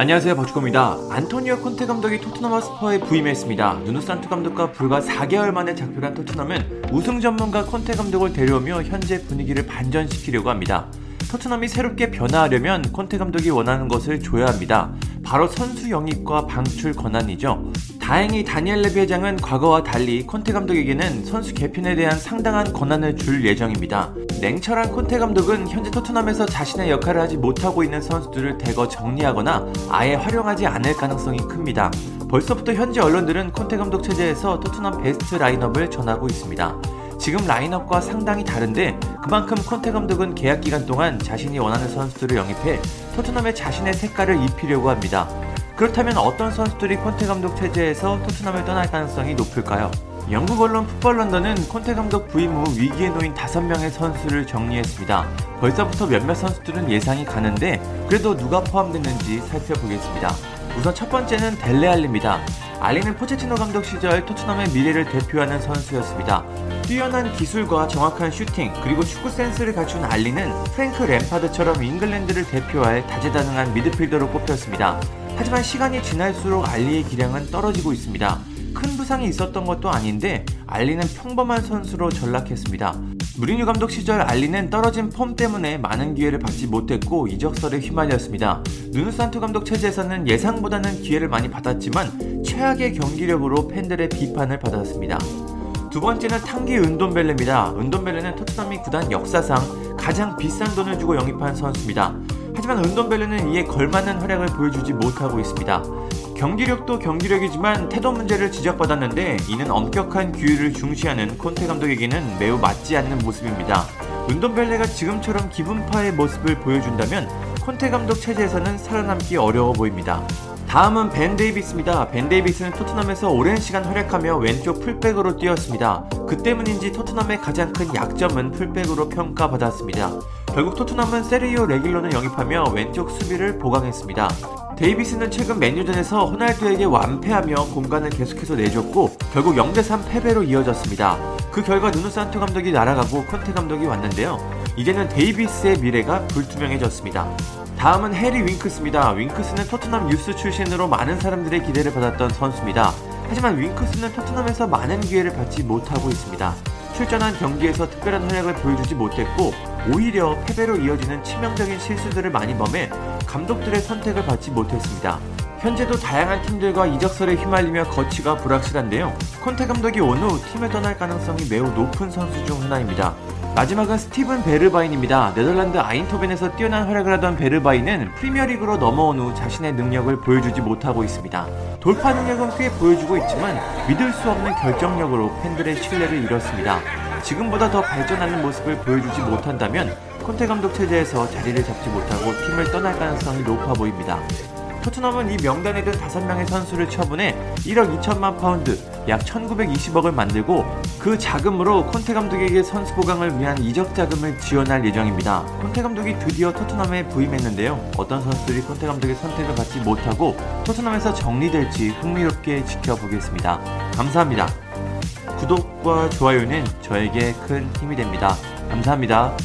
안녕하세요 버추코입니다. 안토니오 콘테 감독이 토트넘 허스퍼에 부임했습니다. 누누 산투 감독과 불과 4개월 만에 작별한 토트넘은 우승 전문가 콘테 감독을 데려오며 현재 분위기를 반전시키려고 합니다. 토트넘이 새롭게 변화하려면 콘테 감독이 원하는 것을 줘야 합니다. 바로 선수 영입과 방출 권한이죠. 다행히 다니엘 레비 회장은 과거와 달리 콘테 감독에게는 선수 개편에 대한 상당한 권한을 줄 예정입니다. 냉철한 콘테 감독은 현재 토트넘에서 자신의 역할을 하지 못하고 있는 선수들을 대거 정리하거나 아예 활용하지 않을 가능성이 큽니다. 벌써부터 현지 언론들은 콘테 감독 체제에서 토트넘 베스트 라인업을 전하고 있습니다. 지금 라인업과 상당히 다른데 그만큼 콘테 감독은 계약 기간 동안 자신이 원하는 선수들을 영입해 토트넘에 자신의 색깔을 입히려고 합니다. 그렇다면 어떤 선수들이 콘테 감독 체제에서 토트넘을 떠날 가능성이 높을까요? 영국 언론 풋볼 런던은 콘테 감독 부임 후 위기에 놓인 5명의 선수를 정리했습니다. 벌써부터 몇몇 선수들은 예상이 가는데 그래도 누가 포함됐는지 살펴보겠습니다. 우선 첫 번째는 델레 알리입니다. 알리는 포체티노 감독 시절 토트넘의 미래를 대표하는 선수였습니다. 뛰어난 기술과 정확한 슈팅 그리고 축구 센스를 갖춘 알리는 프랭크 램파드처럼 잉글랜드를 대표할 다재다능한 미드필더로 꼽혔습니다. 하지만 시간이 지날수록 알리의 기량은 떨어지고 있습니다. 큰 부상이 있었던 것도 아닌데 알리는 평범한 선수로 전락했습니다. 무리뉴 감독 시절 알리는 떨어진 폼 때문에 많은 기회를 받지 못했고 이적설에 휘말렸습니다. 누누산투 감독 체제에서는 예상보다는 기회를 많이 받았지만 최악의 경기력으로 팬들의 비판을 받았습니다. 두 번째는 탕기 은돈벨레입니다. 은돈벨레는 토트넘이 구단 역사상 가장 비싼 돈을 주고 영입한 선수입니다. 하지만 은돈벨레는 이에 걸맞는 활약을 보여주지 못하고 있습니다. 경기력도 경기력이지만 태도 문제를 지적받았는데 이는 엄격한 규율을 중시하는 콘테 감독에게는 매우 맞지 않는 모습입니다. 은돈벨레가 지금처럼 기분파의 모습을 보여준다면 콘테 감독 체제에서는 살아남기 어려워 보입니다. 다음은 벤 데이비스입니다. 벤 데이비스는 토트넘에서 오랜 시간 활약하며 왼쪽 풀백으로 뛰었습니다. 그 때문인지 토트넘의 가장 큰 약점은 풀백으로 평가받았습니다. 결국 토트넘은 세리오 레길론을 영입하며 왼쪽 수비를 보강했습니다. 데이비스는 최근 맨유전에서 호날두에게 완패하며 공간을 계속해서 내줬고 결국 0대3 패배로 이어졌습니다. 그 결과 누누 산토 감독이 날아가고 컨테 감독이 왔는데요. 이제는 데이비스의 미래가 불투명해졌습니다. 다음은 해리 윙크스입니다. 윙크스는 토트넘 유스 출신으로 많은 사람들의 기대를 받았던 선수입니다. 하지만 윙크스는 토트넘에서 많은 기회를 받지 못하고 있습니다. 출전한 경기에서 특별한 활약을 보여주지 못했고 오히려 패배로 이어지는 치명적인 실수들을 많이 범해 감독들의 선택을 받지 못했습니다. 현재도 다양한 팀들과 이적설에 휘말리며 거치가 불확실한데요. 콘테 감독이 온 후 팀을 떠날 가능성이 매우 높은 선수 중 하나입니다. 마지막은 스티븐 베르바인입니다. 네덜란드 아인토벤에서 뛰어난 활약을 하던 베르바인은 프리미어리그로 넘어온 후 자신의 능력을 보여주지 못하고 있습니다. 돌파 능력은 꽤 보여주고 있지만 믿을 수 없는 결정력으로 팬들의 신뢰를 잃었습니다. 지금보다 더 발전하는 모습을 보여주지 못한다면 콘테 감독 체제에서 자리를 잡지 못하고 팀을 떠날 가능성이 높아 보입니다. 토트넘은 이 명단에 든 5명의 선수를 처분해 1억 2천만 파운드, 약 1920억을 만들고 그 자금으로 콘테 감독에게 선수 보강을 위한 이적 자금을 지원할 예정입니다. 콘테 감독이 드디어 토트넘에 부임했는데요. 어떤 선수들이 콘테 감독의 선택을 받지 못하고 토트넘에서 정리될지 흥미롭게 지켜보겠습니다. 감사합니다. 구독과 좋아요는 저에게 큰 힘이 됩니다. 감사합니다.